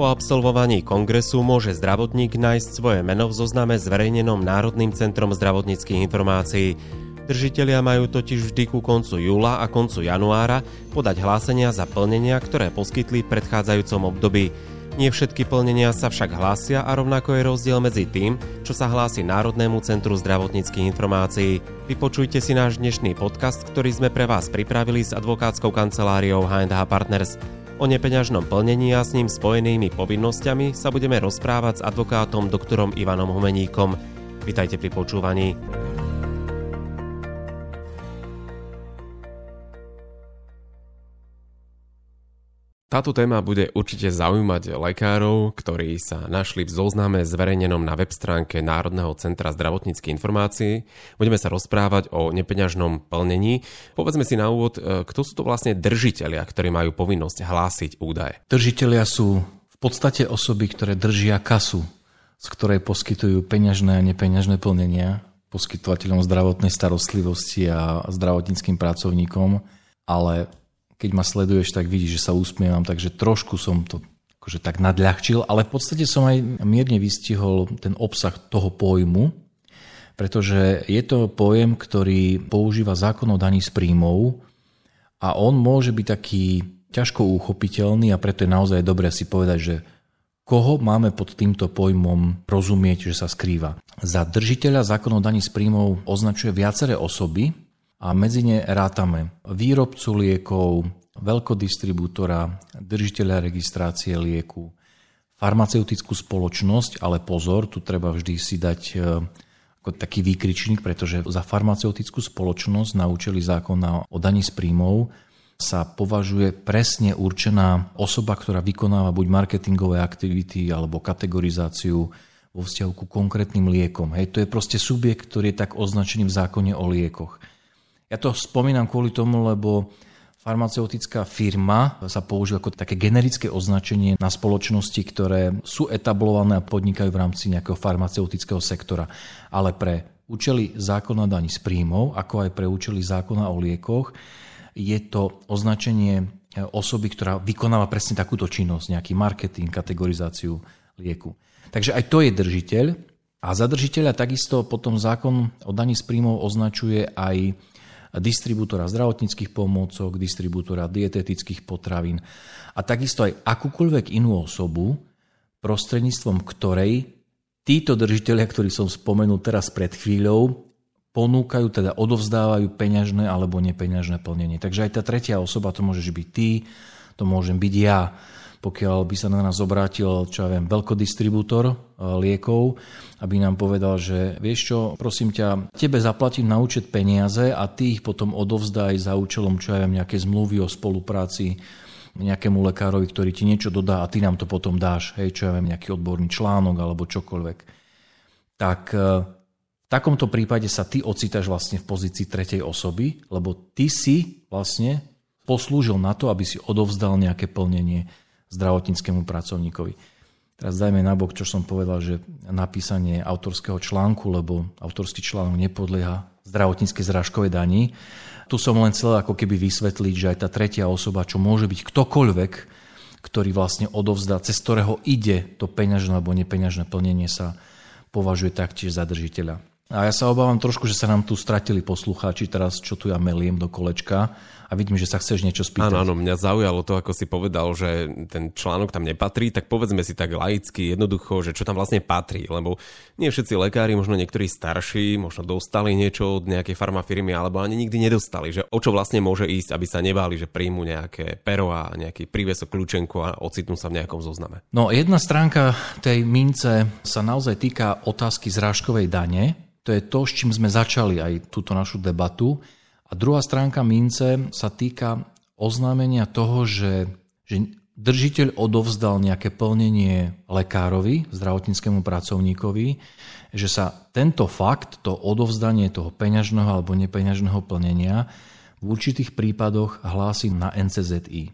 Po absolvovaní kongresu môže zdravotník nájsť svoje meno v zozname zverejnenom Národným centrom zdravotníckých informácií. Držitelia majú totiž vždy ku koncu júla a koncu januára podať hlásenia za plnenia, ktoré poskytli v predchádzajúcom období. Nie všetky plnenia sa však hlásia a rovnako je rozdiel medzi tým, čo sa hlási Národnému centru zdravotníckých informácií. Vypočujte si náš dnešný podcast, ktorý sme pre vás pripravili s advokátskou kanceláriou H&H Partners. O nepeňažnom plnení a s ním spojenými povinnosťami sa budeme rozprávať s advokátom doktorom Ivanom Humeníkom. Vitajte pri počúvaní. Táto téma bude určite zaujímať lekárov, ktorí sa našli v zozname zverejnenom na web stránke Národného centra zdravotníckých informácií. Budeme sa rozprávať o nepeňažnom plnení. Povedzme si na úvod, e, kto sú to vlastne držiteľia, ktorí majú povinnosť hlásiť údaje. Držiteľia sú v podstate osoby, ktoré držia kasu, z ktorej poskytujú peňažné a nepeňažné plnenia poskytovateľom zdravotnej starostlivosti a zdravotníckým pracovníkom, ale keď ma sleduješ, tak vidíš, že sa usmievam, takže trošku som to akože tak nadľahčil, ale v podstate som aj mierne vystihol ten obsah toho pojmu, pretože je to pojem, ktorý používa zákon o daní z príjmov a on môže byť taký ťažko uchopiteľný a preto je naozaj dobré si povedať, že koho máme pod týmto pojmom rozumieť, že sa skrýva. Za držiteľa zákon o daní z príjmov označuje viaceré osoby, a medzi ne rátame výrobcu liekov, veľkodistribútora, držiteľa registrácie lieku, farmaceutickú spoločnosť, ale pozor, tu treba vždy si dať e, ako taký výkričník, pretože za farmaceutickú spoločnosť na účely zákona o daní z príjmov sa považuje presne určená osoba, ktorá vykonáva buď marketingové aktivity alebo kategorizáciu vo vzťahu ku konkrétnym liekom. Hej, to je proste subjekt, ktorý je tak označený v zákone o liekoch. Ja to spomínam kvôli tomu, lebo farmaceutická firma sa používa ako také generické označenie na spoločnosti, ktoré sú etablované a podnikajú v rámci nejakého farmaceutického sektora. Ale pre účely zákona daní z príjmov, ako aj pre účely zákona o liekoch, je to označenie osoby, ktorá vykonáva presne takúto činnosť, nejaký marketing, kategorizáciu lieku. Takže aj to je držiteľ. A za držiteľa takisto potom zákon o daní z príjmov označuje aj distribútora zdravotníckých pomôcok, distribútora dietetických potravín a takisto aj akúkoľvek inú osobu, prostredníctvom ktorej títo držiteľia, ktorí som spomenul teraz pred chvíľou, ponúkajú, teda odovzdávajú peňažné alebo nepeňažné plnenie. Takže aj tá tretia osoba, to môžeš byť ty, to môžem byť ja pokiaľ by sa na nás obrátil, čo ja viem, veľkodistribútor e, liekov, aby nám povedal, že vieš čo, prosím ťa, tebe zaplatím na účet peniaze a ty ich potom odovzdaj za účelom, čo ja viem, nejaké zmluvy o spolupráci nejakému lekárovi, ktorý ti niečo dodá a ty nám to potom dáš, hej, čo ja viem, nejaký odborný článok alebo čokoľvek. Tak e, v takomto prípade sa ty ocitáš vlastne v pozícii tretej osoby, lebo ty si vlastne poslúžil na to, aby si odovzdal nejaké plnenie zdravotníckému pracovníkovi. Teraz dajme nabok, čo som povedal, že napísanie autorského článku, lebo autorský článok nepodlieha zdravotníckej zrážkovej daní. Tu som len chcel ako keby vysvetliť, že aj tá tretia osoba, čo môže byť ktokoľvek, ktorý vlastne odovzdá, cez ktorého ide to peňažné alebo nepeňažné plnenie sa považuje taktiež za držiteľa. A ja sa obávam trošku, že sa nám tu stratili poslucháči teraz, čo tu ja meliem do kolečka a vidím, že sa chceš niečo spýtať. Áno, áno, mňa zaujalo to, ako si povedal, že ten článok tam nepatrí, tak povedzme si tak laicky, jednoducho, že čo tam vlastne patrí, lebo nie všetci lekári, možno niektorí starší, možno dostali niečo od nejakej farmafirmy, alebo ani nikdy nedostali, že o čo vlastne môže ísť, aby sa nebáli, že príjmu nejaké pero a nejaký prívesok kľúčenku a ocitnú sa v nejakom zozname. No jedna stránka tej mince sa naozaj týka otázky zrážkovej dane, to je to, s čím sme začali aj túto našu debatu. A druhá stránka mince sa týka oznámenia toho, že, že držiteľ odovzdal nejaké plnenie lekárovi, zdravotníckému pracovníkovi, že sa tento fakt, to odovzdanie toho peňažného alebo nepeňažného plnenia v určitých prípadoch hlási na NCZI.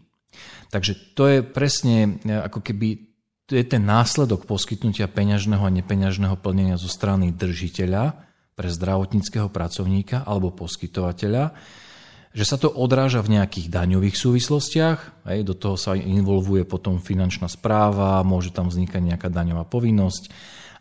Takže to je presne ako keby to je ten následok poskytnutia peňažného a nepeňažného plnenia zo strany držiteľa pre zdravotníckého pracovníka alebo poskytovateľa, že sa to odráža v nejakých daňových súvislostiach, hej, do toho sa involvuje potom finančná správa, môže tam vznikať nejaká daňová povinnosť,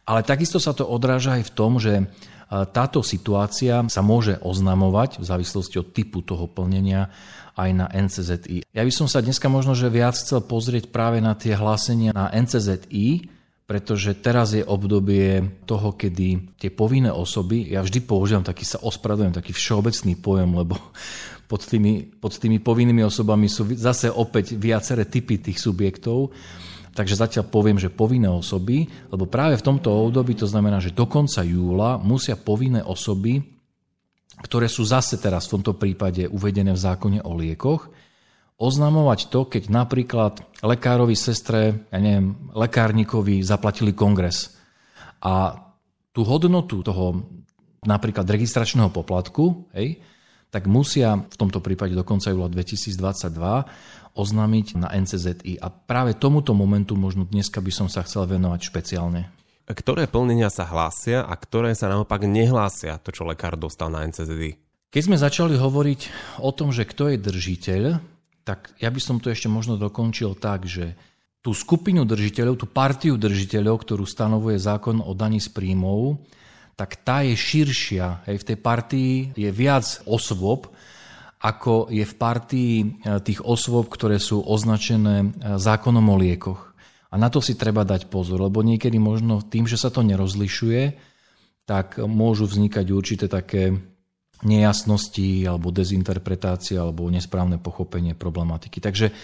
ale takisto sa to odráža aj v tom, že táto situácia sa môže oznamovať v závislosti od typu toho plnenia aj na NCZI. Ja by som sa dneska možno že viac chcel pozrieť práve na tie hlásenia na NCZI, pretože teraz je obdobie toho, kedy tie povinné osoby, ja vždy používam taký, sa ospravedlňujem, taký všeobecný pojem, lebo pod tými, pod tými povinnými osobami sú zase opäť viaceré typy tých subjektov. Takže zatiaľ poviem, že povinné osoby, lebo práve v tomto období to znamená, že do konca júla musia povinné osoby, ktoré sú zase teraz v tomto prípade uvedené v zákone o liekoch, oznamovať to, keď napríklad lekárovi, sestre, ja neviem, lekárnikovi zaplatili kongres. A tú hodnotu toho napríklad registračného poplatku, hej, tak musia v tomto prípade do konca júla 2022 oznámiť na NCZI. A práve tomuto momentu možno dneska by som sa chcel venovať špeciálne. Ktoré plnenia sa hlásia a ktoré sa naopak nehlásia, to čo lekár dostal na NCZI? Keď sme začali hovoriť o tom, že kto je držiteľ, tak ja by som to ešte možno dokončil tak, že tú skupinu držiteľov, tú partiu držiteľov, ktorú stanovuje zákon o daní z príjmov, tak tá je širšia. Hej, v tej partii je viac osôb, ako je v partii e, tých osôb, ktoré sú označené e, zákonom o liekoch. A na to si treba dať pozor, lebo niekedy možno tým, že sa to nerozlišuje, tak môžu vznikať určité také nejasnosti alebo dezinterpretácia alebo nesprávne pochopenie problematiky. Takže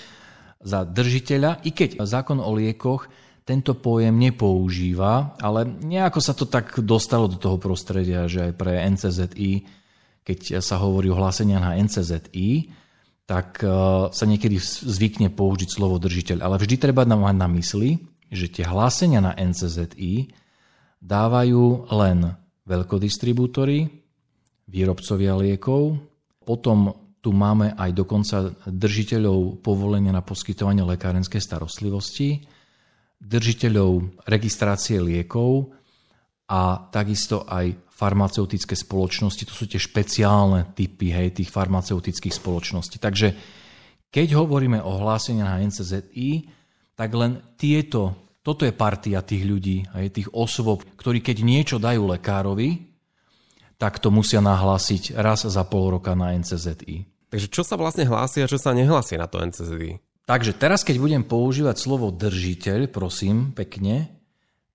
za držiteľa, i keď zákon o liekoch tento pojem nepoužíva, ale nejako sa to tak dostalo do toho prostredia, že aj pre NCZI, keď sa hovorí o hlásenia na NCZI, tak e, sa niekedy zvykne použiť slovo držiteľ. Ale vždy treba mať na mysli, že tie hlásenia na NCZI dávajú len veľkodistribútory, výrobcovia liekov. Potom tu máme aj dokonca držiteľov povolenia na poskytovanie lekárenskej starostlivosti, držiteľov registrácie liekov a takisto aj farmaceutické spoločnosti. To sú tie špeciálne typy hej, tých farmaceutických spoločností. Takže keď hovoríme o hlásení na NCZI, tak len tieto, toto je partia tých ľudí, hej, tých osôb, ktorí keď niečo dajú lekárovi, tak to musia nahlásiť raz za pol roka na NCZI. Takže čo sa vlastne hlási a čo sa nehlási na to NCZI? Takže teraz, keď budem používať slovo držiteľ, prosím, pekne,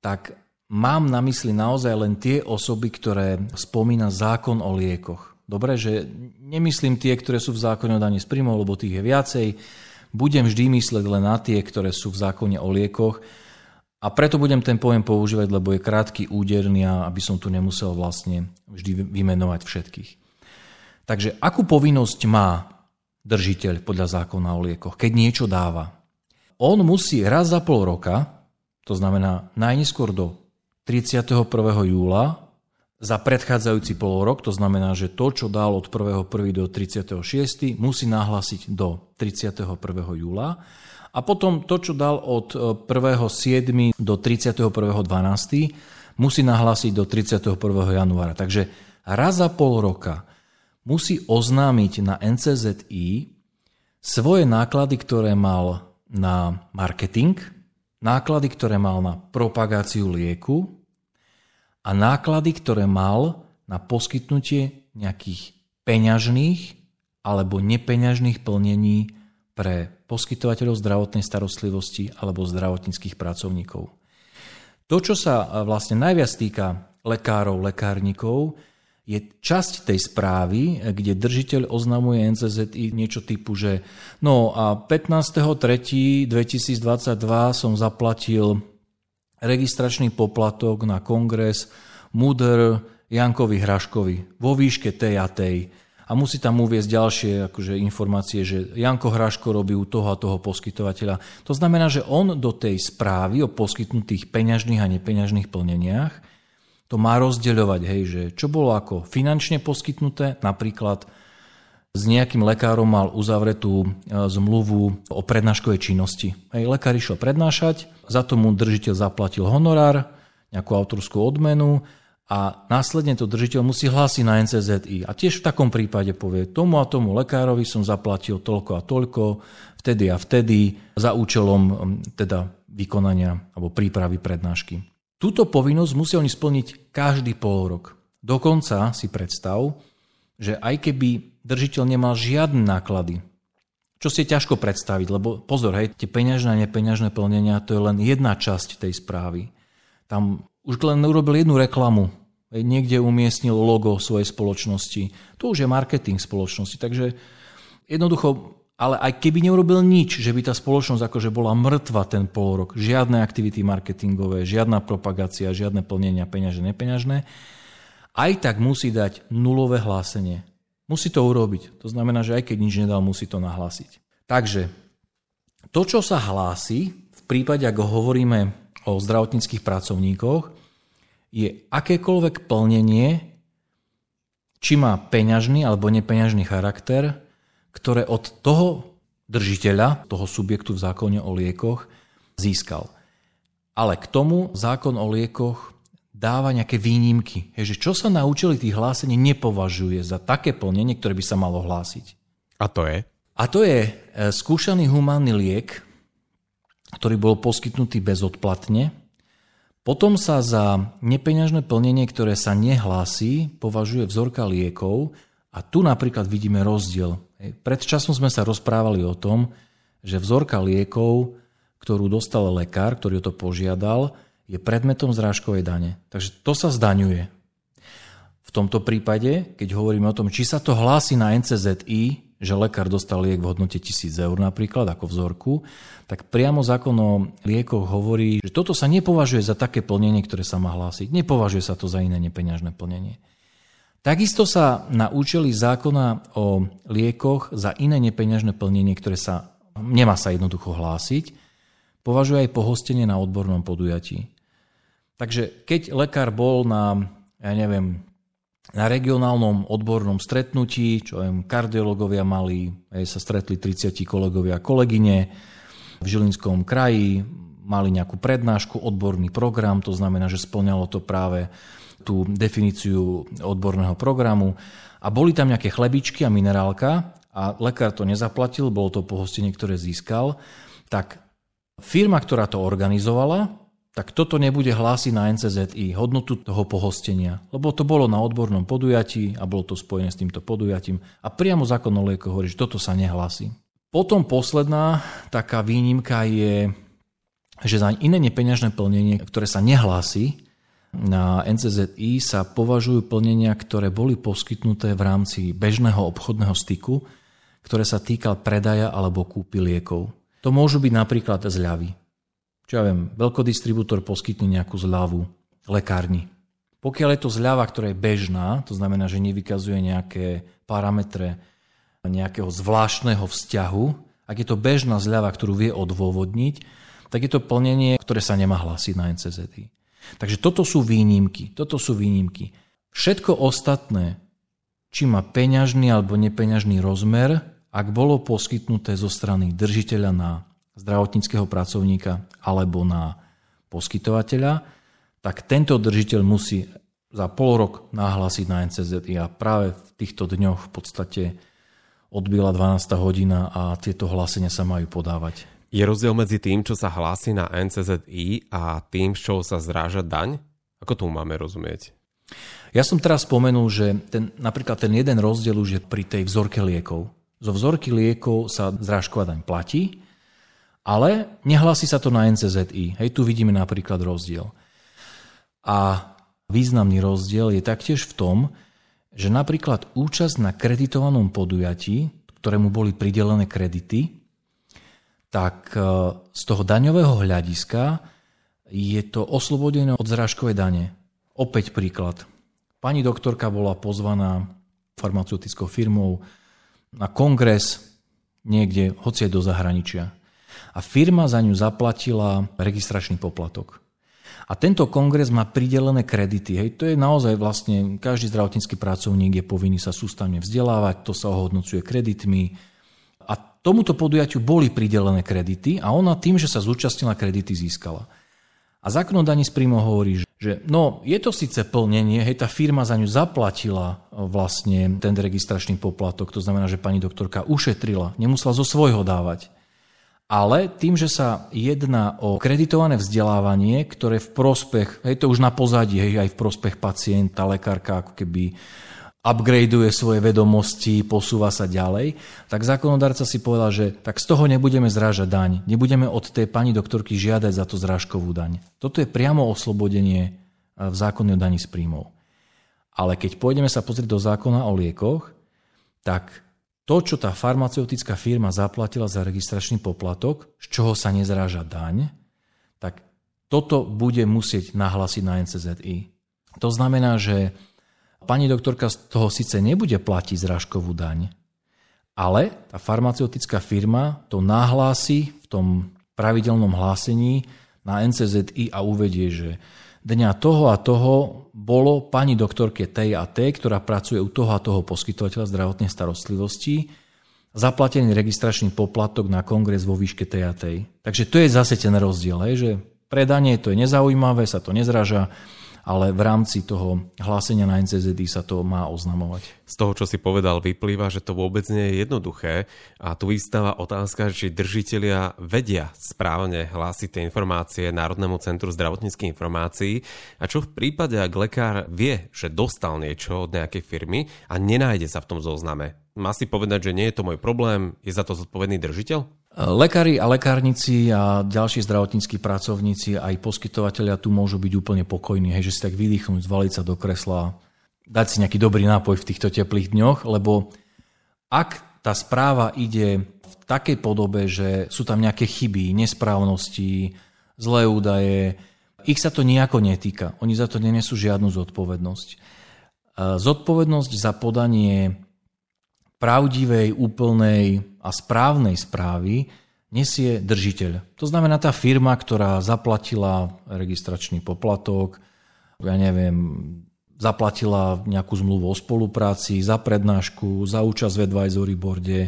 tak mám na mysli naozaj len tie osoby, ktoré spomína zákon o liekoch. Dobre, že nemyslím tie, ktoré sú v zákone o daní z príjmov, lebo tých je viacej. Budem vždy mysleť len na tie, ktoré sú v zákone o liekoch, a preto budem ten pojem používať, lebo je krátky, úderný a aby som tu nemusel vlastne vždy vymenovať všetkých. Takže akú povinnosť má držiteľ podľa zákona o liekoch, keď niečo dáva? On musí raz za pol roka, to znamená najneskôr do 31. júla, za predchádzajúci pol rok, to znamená, že to, čo dal od 1.1. do 36. musí nahlásiť do 31. júla a potom to, čo dal od 1.7. E, do 31.12. musí nahlásiť do 31. januára. Takže raz za pol roka musí oznámiť na NCZI svoje náklady, ktoré mal na marketing, náklady, ktoré mal na propagáciu lieku a náklady, ktoré mal na poskytnutie nejakých peňažných alebo nepeňažných plnení pre poskytovateľov zdravotnej starostlivosti alebo zdravotníckých pracovníkov. To, čo sa vlastne najviac týka lekárov, lekárnikov, je časť tej správy, kde držiteľ oznamuje NCZI niečo typu, že no a 15.3.2022 som zaplatil registračný poplatok na kongres MUDR Jankovi Hraškovi vo výške tej a tej a musí tam uviezť ďalšie akože, informácie, že Janko Hraško robí u toho a toho poskytovateľa. To znamená, že on do tej správy o poskytnutých peňažných a nepeňažných plneniach to má rozdeľovať, hej, že čo bolo ako finančne poskytnuté, napríklad s nejakým lekárom mal uzavretú e, zmluvu o prednáškovej činnosti. Hej, lekár išiel prednášať, za to mu držiteľ zaplatil honorár, nejakú autorskú odmenu a následne to držiteľ musí hlásiť na NCZI. A tiež v takom prípade povie, tomu a tomu lekárovi som zaplatil toľko a toľko, vtedy a vtedy, za účelom teda vykonania alebo prípravy prednášky. Túto povinnosť musia oni splniť každý pol rok. Dokonca si predstav, že aj keby držiteľ nemal žiadne náklady, čo si je ťažko predstaviť, lebo pozor, hej, tie peňažné a nepeňažné plnenia, to je len jedna časť tej správy. Tam už len urobil jednu reklamu, niekde umiestnil logo svojej spoločnosti. To už je marketing spoločnosti. Takže jednoducho, ale aj keby neurobil nič, že by tá spoločnosť akože bola mŕtva ten pol rok, žiadne aktivity marketingové, žiadna propagácia, žiadne plnenia peňažné, nepeňažné, aj tak musí dať nulové hlásenie. Musí to urobiť. To znamená, že aj keď nič nedal, musí to nahlásiť. Takže to, čo sa hlási, v prípade, ako hovoríme o zdravotníckých pracovníkoch, je akékoľvek plnenie, či má peňažný alebo nepeňažný charakter, ktoré od toho držiteľa, toho subjektu v zákone o liekoch, získal. Ale k tomu zákon o liekoch dáva nejaké výnimky. že čo sa naučili tých hlásení, nepovažuje za také plnenie, ktoré by sa malo hlásiť. A to je? A to je e, skúšaný humánny liek, ktorý bol poskytnutý bezodplatne potom sa za nepeňažné plnenie, ktoré sa nehlási, považuje vzorka liekov a tu napríklad vidíme rozdiel. Pred časom sme sa rozprávali o tom, že vzorka liekov, ktorú dostal lekár, ktorý o to požiadal, je predmetom zrážkovej dane. Takže to sa zdaňuje. V tomto prípade, keď hovoríme o tom, či sa to hlási na NCZI, že lekár dostal liek v hodnote 1000 eur napríklad ako vzorku, tak priamo zákon o liekoch hovorí, že toto sa nepovažuje za také plnenie, ktoré sa má hlásiť. Nepovažuje sa to za iné nepeňažné plnenie. Takisto sa na účely zákona o liekoch za iné nepeňažné plnenie, ktoré sa nemá sa jednoducho hlásiť, považuje aj pohostenie na odbornom podujatí. Takže keď lekár bol na, ja neviem, na regionálnom odbornom stretnutí, čo aj kardiológovia mali, aj sa stretli 30 kolegovia a kolegyne. V Žilinskom kraji, mali nejakú prednášku, odborný program, to znamená, že splňalo to práve tú definíciu odborného programu. A boli tam nejaké chlebičky a minerálka a lekár to nezaplatil, bolo to pohostenie, ktoré získal, tak firma, ktorá to organizovala, tak toto nebude hlásiť na NCZI, hodnotu toho pohostenia, lebo to bolo na odbornom podujatí a bolo to spojené s týmto podujatím a priamo zákon o liekoch hovorí, že toto sa nehlási. Potom posledná taká výnimka je, že za iné nepeňažné plnenie, ktoré sa nehlási na NCZI, sa považujú plnenia, ktoré boli poskytnuté v rámci bežného obchodného styku, ktoré sa týkal predaja alebo kúpy liekov. To môžu byť napríklad zľavy čo ja viem, veľkodistribútor poskytne nejakú zľavu lekárni. Pokiaľ je to zľava, ktorá je bežná, to znamená, že nevykazuje nejaké parametre nejakého zvláštneho vzťahu, ak je to bežná zľava, ktorú vie odôvodniť, tak je to plnenie, ktoré sa nemá hlásiť na NCZI. Takže toto sú výnimky. Toto sú výnimky. Všetko ostatné, či má peňažný alebo nepeňažný rozmer, ak bolo poskytnuté zo strany držiteľa na zdravotníckého pracovníka alebo na poskytovateľa, tak tento držiteľ musí za pol rok nahlásiť na NCZ a práve v týchto dňoch v podstate odbila 12. hodina a tieto hlásenia sa majú podávať. Je rozdiel medzi tým, čo sa hlási na NCZI a tým, z čoho sa zráža daň? Ako tomu máme rozumieť? Ja som teraz spomenul, že ten, napríklad ten jeden rozdiel už je pri tej vzorke liekov. Zo vzorky liekov sa zrážková daň platí, ale nehlási sa to na NCZI. Hej, tu vidíme napríklad rozdiel. A významný rozdiel je taktiež v tom, že napríklad účasť na kreditovanom podujatí, ktorému boli pridelené kredity, tak e, z toho daňového hľadiska je to oslobodené od zrážkovej dane. Opäť príklad. Pani doktorka bola pozvaná farmaceutickou firmou na kongres niekde, hoci do zahraničia a firma za ňu zaplatila registračný poplatok. A tento kongres má pridelené kredity. Hej, to je naozaj vlastne, každý zdravotnícky pracovník je povinný sa sústavne vzdelávať, to sa ohodnocuje kreditmi. A tomuto podujatiu boli pridelené kredity a ona tým, že sa zúčastnila, kredity získala. A zákon z príjmu hovorí, že no, je to síce plnenie, hej, tá firma za ňu zaplatila e, vlastne ten registračný poplatok, to znamená, že pani doktorka ušetrila, nemusela zo svojho dávať. Ale tým, že sa jedná o kreditované vzdelávanie, ktoré v prospech, hej, to už na pozadí, hej, aj v prospech pacienta, lekárka ako keby upgradeuje svoje vedomosti, posúva sa ďalej, tak zákonodárca si povedal, že tak z toho nebudeme zrážať daň. Nebudeme od tej pani doktorky žiadať za to zrážkovú daň. Toto je priamo oslobodenie e, v zákone o daní z príjmov. Ale keď pôjdeme sa pozrieť do zákona o liekoch, tak to, čo tá farmaceutická firma zaplatila za registračný poplatok, z čoho sa nezráža daň, tak toto bude musieť nahlásiť na NCZI. To znamená, že Pani doktorka z toho síce nebude platiť zrážkovú daň, ale tá farmaceutická firma to nahlási v tom pravidelnom hlásení na NCZI a uvedie, že dňa toho a toho bolo pani doktorke tej a tej, ktorá pracuje u toho a toho poskytovateľa zdravotnej starostlivosti, zaplatený registračný poplatok na kongres vo výške tej a tej. Takže to je zase ten rozdiel, že predanie to je nezaujímavé, sa to nezraža, ale v rámci toho hlásenia na NCZD sa to má oznamovať. Z toho, čo si povedal, vyplýva, že to vôbec nie je jednoduché a tu vystáva otázka, či držitelia vedia správne hlásiť tie informácie Národnému centru zdravotníckých informácií a čo v prípade, ak lekár vie, že dostal niečo od nejakej firmy a nenájde sa v tom zozname. Má si povedať, že nie je to môj problém, je za to zodpovedný držiteľ? Lekári a lekárnici a ďalší zdravotníckí pracovníci aj poskytovateľia tu môžu byť úplne pokojní, hej, že si tak vydýchnuť, zvaliť sa do kresla, dať si nejaký dobrý nápoj v týchto teplých dňoch, lebo ak tá správa ide v takej podobe, že sú tam nejaké chyby, nesprávnosti, zlé údaje, ich sa to nejako netýka. Oni za to nenesú žiadnu zodpovednosť. Zodpovednosť za podanie pravdivej, úplnej a správnej správy nesie držiteľ. To znamená tá firma, ktorá zaplatila registračný poplatok, ja neviem, zaplatila nejakú zmluvu o spolupráci, za prednášku, za účasť v advisory boarde,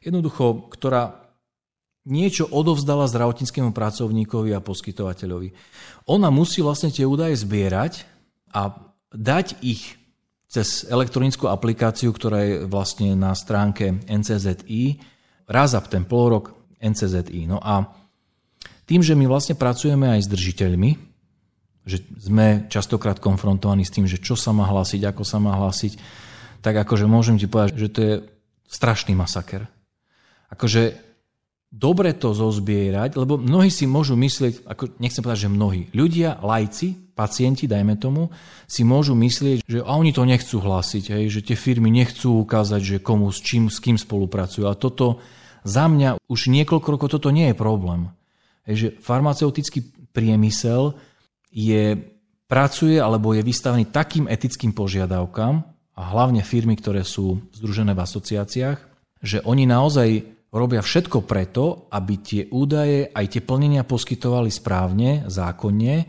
jednoducho, ktorá niečo odovzdala zdravotníckému pracovníkovi a poskytovateľovi. Ona musí vlastne tie údaje zbierať a dať ich cez elektronickú aplikáciu, ktorá je vlastne na stránke NCZI, raz za ten rok NCZI. No a tým, že my vlastne pracujeme aj s držiteľmi, že sme častokrát konfrontovaní s tým, že čo sa má hlásiť, ako sa má hlásiť, tak akože môžem ti povedať, že to je strašný masaker. Akože dobre to zozbierať, lebo mnohí si môžu myslieť, ako nechcem povedať, že mnohí, ľudia, lajci, pacienti, dajme tomu, si môžu myslieť, že a oni to nechcú hlásiť, hej, že tie firmy nechcú ukázať, že komu, s čím, s kým spolupracujú. A toto za mňa už niekoľko rokov toto nie je problém. Hej, že farmaceutický priemysel je, pracuje alebo je vystavený takým etickým požiadavkám a hlavne firmy, ktoré sú združené v asociáciách, že oni naozaj robia všetko preto, aby tie údaje, aj tie plnenia poskytovali správne, zákonne,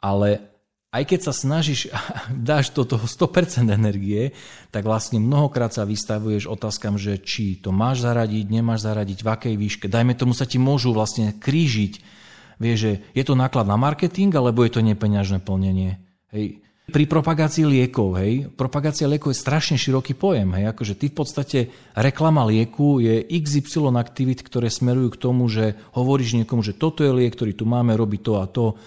ale aj keď sa snažíš, dáš do toho 100% energie, tak vlastne mnohokrát sa vystavuješ otázkam, že či to máš zaradiť, nemáš zaradiť, v akej výške. Dajme tomu sa ti môžu vlastne krížiť. Vieš, že je to náklad na marketing, alebo je to nepeňažné plnenie. Hej. Pri propagácii liekov, hej, propagácia liekov je strašne široký pojem, hej, akože ty v podstate reklama lieku je XY aktivít, ktoré smerujú k tomu, že hovoríš niekomu, že toto je liek, ktorý tu máme, robí to a to,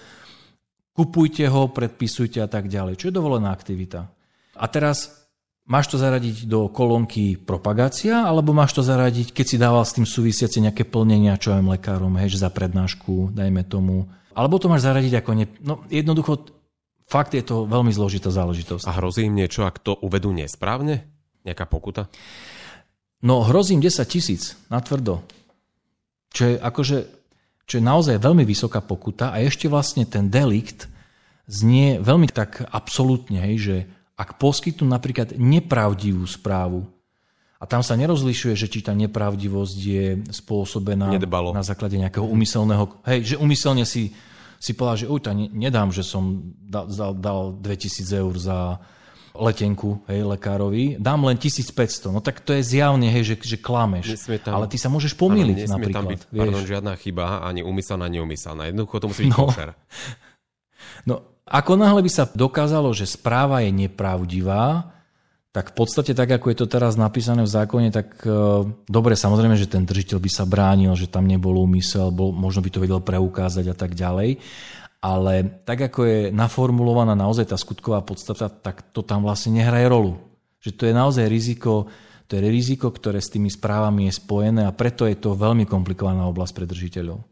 kupujte ho, predpisujte a tak ďalej, čo je dovolená aktivita. A teraz máš to zaradiť do kolónky propagácia, alebo máš to zaradiť, keď si dával s tým súvisiace nejaké plnenia, čo aj lekárom, hej, za prednášku, dajme tomu. Alebo to máš zaradiť ako... Ne... No jednoducho Fakt je to veľmi zložitá záležitosť. A hrozí im niečo, ak to uvedú nesprávne? Nejaká pokuta? No hrozí im 10 tisíc na tvrdo. Čo je, akože, čo je naozaj veľmi vysoká pokuta a ešte vlastne ten delikt znie veľmi tak absolútne, hej, že ak poskytnú napríklad nepravdivú správu, a tam sa nerozlišuje, že či tá nepravdivosť je spôsobená Nedbalo. na základe nejakého umyselného... Hej, že umyselne si si povedal, že uj, nedám, že som dal, dal, dal 2000 eur za letenku hej, lekárovi, dám len 1500. No tak to je zjavne, hej, že, že klameš. Tam, ale ty sa môžeš pomýliť ano, napríklad. tam byť vieš. pardon, žiadna chyba, ani umyselná, neumyselná. Jednoducho to musí byť no, košer. No Ako náhle by sa dokázalo, že správa je nepravdivá, tak v podstate tak, ako je to teraz napísané v zákone, tak e, dobre, samozrejme, že ten držiteľ by sa bránil, že tam nebol úmysel, bol, možno by to vedel preukázať a tak ďalej. Ale tak, ako je naformulovaná naozaj tá skutková podstata, tak to tam vlastne nehraje rolu. Že to je naozaj riziko, to je riziko, ktoré s tými správami je spojené a preto je to veľmi komplikovaná oblasť pre držiteľov.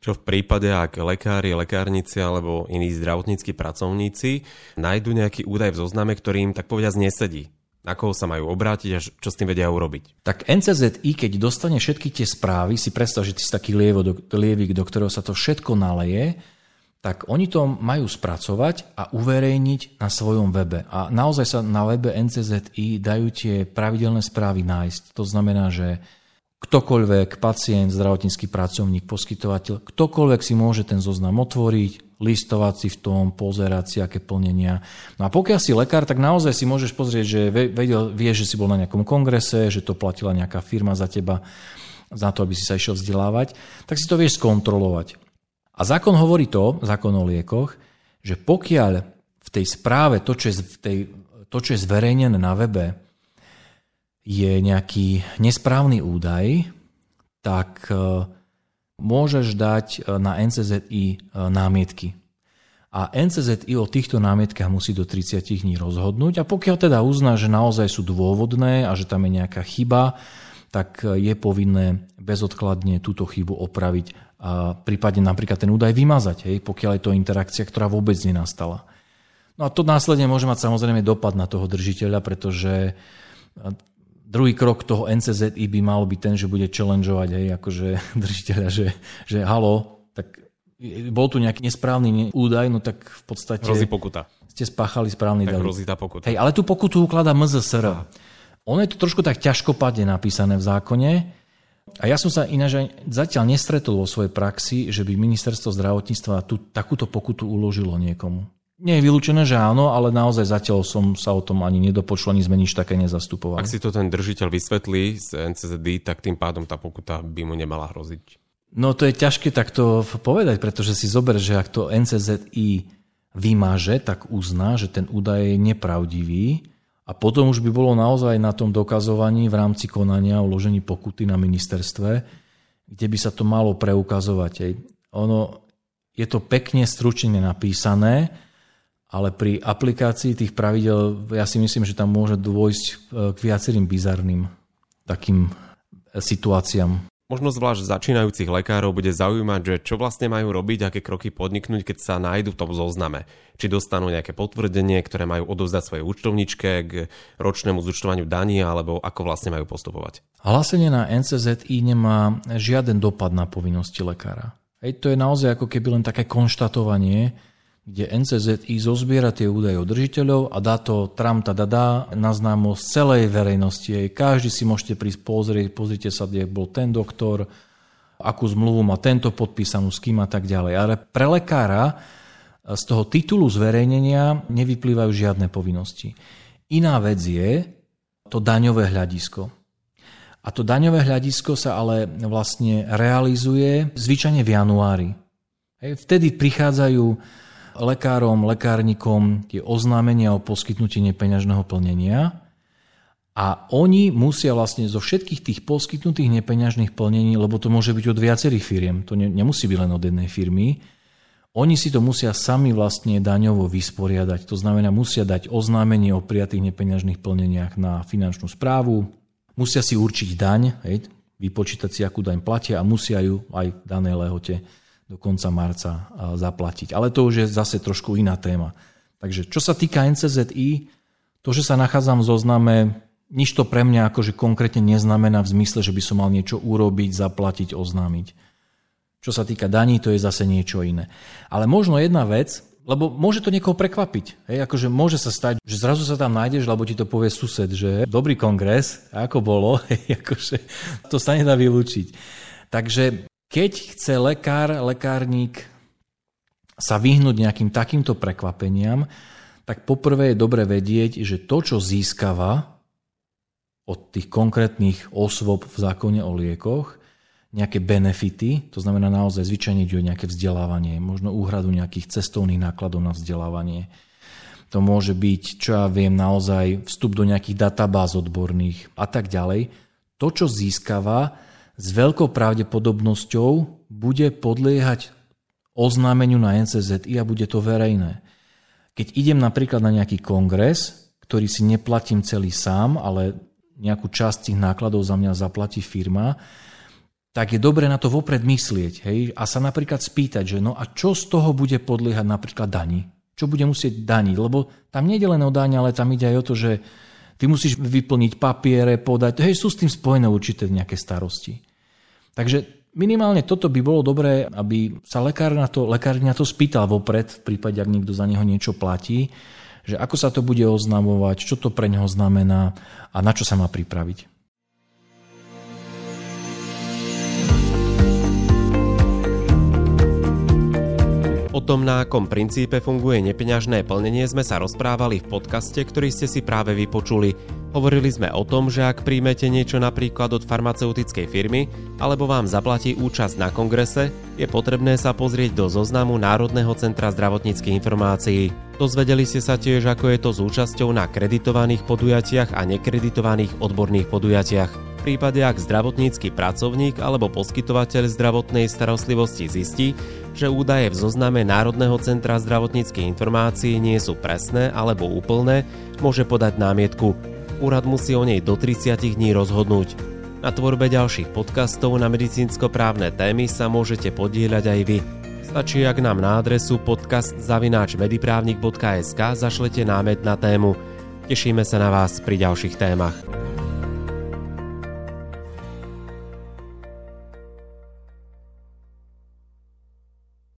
Čo v prípade, ak lekári, lekárnici alebo iní zdravotníckí pracovníci nájdu nejaký údaj v zozname, ktorý im tak povediať nesedí. Na koho sa majú obrátiť a čo s tým vedia urobiť? Tak NCZI, keď dostane všetky tie správy, si predstav, že ty si taký lievo, do, lievik, do ktorého sa to všetko naleje, tak oni to majú spracovať a uverejniť na svojom webe. A naozaj sa na webe NCZI dajú tie pravidelné správy nájsť. To znamená, že ktokoľvek, pacient, zdravotnícky pracovník, poskytovateľ, ktokoľvek si môže ten zoznam otvoriť, listovať si v tom, pozerať si, aké plnenia. No a pokiaľ si lekár, tak naozaj si môžeš pozrieť, že vedel, vieš, že si bol na nejakom kongrese, že to platila nejaká firma za teba, za to, aby si sa išiel vzdelávať, tak si to vieš skontrolovať. A zákon hovorí to, zákon o liekoch, že pokiaľ v tej správe to, čo je, v tej, to, čo je zverejnené na webe, je nejaký nesprávny údaj, tak e, môžeš dať e, na NCZI e, námietky. A NCZI o týchto námietkach musí do 30 dní rozhodnúť a pokiaľ teda uzná, že naozaj sú dôvodné a že tam je nejaká chyba, tak je povinné bezodkladne túto chybu opraviť a prípadne napríklad ten údaj vymazať, hej, pokiaľ je to interakcia, ktorá vôbec nenastala. No a to následne môže mať samozrejme dopad na toho držiteľa, pretože druhý krok toho NCZI by mal byť ten, že bude challengeovať hej, akože držiteľa, že, že halo, tak bol tu nejaký nesprávny údaj, no tak v podstate... Hrozí pokuta. Ste spáchali správny tak hrozí tá pokuta. Hej, ale tú pokutu ukladá MZSR. Ono je to trošku tak ťažkopadne napísané v zákone, a ja som sa ináč zatiaľ nestretol vo svojej praxi, že by ministerstvo zdravotníctva tú, takúto pokutu uložilo niekomu. Nie je vylúčené, že áno, ale naozaj zatiaľ som sa o tom ani nedopočul, ani sme nič také nezastupovali. Ak si to ten držiteľ vysvetlí z NCZD, tak tým pádom tá pokuta by mu nemala hroziť. No to je ťažké takto povedať, pretože si zober, že ak to NCZI vymáže, tak uzná, že ten údaj je nepravdivý a potom už by bolo naozaj na tom dokazovaní v rámci konania o uložení pokuty na ministerstve, kde by sa to malo preukazovať. Ono, je to pekne stručne napísané, ale pri aplikácii tých pravidel ja si myslím, že tam môže dôjsť e, k viacerým bizarným takým situáciám. Možno zvlášť začínajúcich lekárov bude zaujímať, že čo vlastne majú robiť, aké kroky podniknúť, keď sa nájdu v tom zozname. Či dostanú nejaké potvrdenie, ktoré majú odovzdať svojej účtovničke k ročnému zúčtovaniu daní, alebo ako vlastne majú postupovať. Hlásenie na NCZI nemá žiaden dopad na povinnosti lekára. Hej, to je naozaj ako keby len také konštatovanie, kde NCZI zozbiera tie údaje od držiteľov a dá to tram dá na známo z celej verejnosti. Každý si môžete prísť pozrieť, pozrite sa, kde bol ten doktor, akú zmluvu má tento podpísanú, s kým a tak ďalej. Ale pre lekára z toho titulu zverejnenia nevyplývajú žiadne povinnosti. Iná vec je to daňové hľadisko. A to daňové hľadisko sa ale vlastne realizuje zvyčajne v januári. Vtedy prichádzajú lekárom, lekárnikom tie oznámenia o poskytnutí nepeňažného plnenia a oni musia vlastne zo všetkých tých poskytnutých nepeňažných plnení, lebo to môže byť od viacerých firiem, to nemusí byť len od jednej firmy, oni si to musia sami vlastne daňovo vysporiadať. To znamená, musia dať oznámenie o prijatých nepeňažných plneniach na finančnú správu, musia si určiť daň, hej, vypočítať si, akú daň platia a musia ju aj v danej lehote do konca marca zaplatiť. Ale to už je zase trošku iná téma. Takže čo sa týka NCZI, to, že sa nachádzam v zozname, nič to pre mňa akože konkrétne neznamená v zmysle, že by som mal niečo urobiť, zaplatiť, oznámiť. Čo sa týka daní, to je zase niečo iné. Ale možno jedna vec, lebo môže to niekoho prekvapiť. Hej, akože môže sa stať, že zrazu sa tam nájdeš, lebo ti to povie sused, že dobrý kongres, ako bolo, hej, akože to sa nedá vylúčiť. Takže keď chce lekár, lekárnik sa vyhnúť nejakým takýmto prekvapeniam, tak poprvé je dobre vedieť, že to, čo získava od tých konkrétnych osôb v zákone o liekoch, nejaké benefity, to znamená naozaj zvyčajne ide o nejaké vzdelávanie, možno úhradu nejakých cestovných nákladov na vzdelávanie. To môže byť, čo ja viem, naozaj vstup do nejakých databáz odborných a tak ďalej. To, čo získava, s veľkou pravdepodobnosťou bude podliehať oznámeniu na NCZI a bude to verejné. Keď idem napríklad na nejaký kongres, ktorý si neplatím celý sám, ale nejakú časť tých nákladov za mňa zaplatí firma, tak je dobre na to vopred myslieť hej? a sa napríklad spýtať, že no a čo z toho bude podliehať napríklad dani? Čo bude musieť daniť? Lebo tam nie je len o daň, ale tam ide aj o to, že ty musíš vyplniť papiere, podať, hej, sú s tým spojené určité nejaké starosti. Takže minimálne toto by bolo dobré, aby sa lekár na to, lekár na to spýtal vopred, v prípade, ak niekto za neho niečo platí, že ako sa to bude oznamovať, čo to pre neho znamená a na čo sa má pripraviť. O tom, na akom princípe funguje nepeňažné plnenie sme sa rozprávali v podcaste, ktorý ste si práve vypočuli. Hovorili sme o tom, že ak príjmete niečo napríklad od farmaceutickej firmy alebo vám zaplatí účasť na kongrese, je potrebné sa pozrieť do zoznamu Národného centra zdravotníckých informácií. Dozvedeli ste sa tiež, ako je to s účasťou na kreditovaných podujatiach a nekreditovaných odborných podujatiach. V prípade, ak zdravotnícky pracovník alebo poskytovateľ zdravotnej starostlivosti zistí, že údaje v zozname Národného centra zdravotníckých informácií nie sú presné alebo úplné, môže podať námietku. Úrad musí o nej do 30 dní rozhodnúť. Na tvorbe ďalších podcastov na medicínsko-právne témy sa môžete podieľať aj vy. Stačí, ak nám na adresu podcast.mediprávnik.sk zašlete námet na tému. Tešíme sa na vás pri ďalších témach.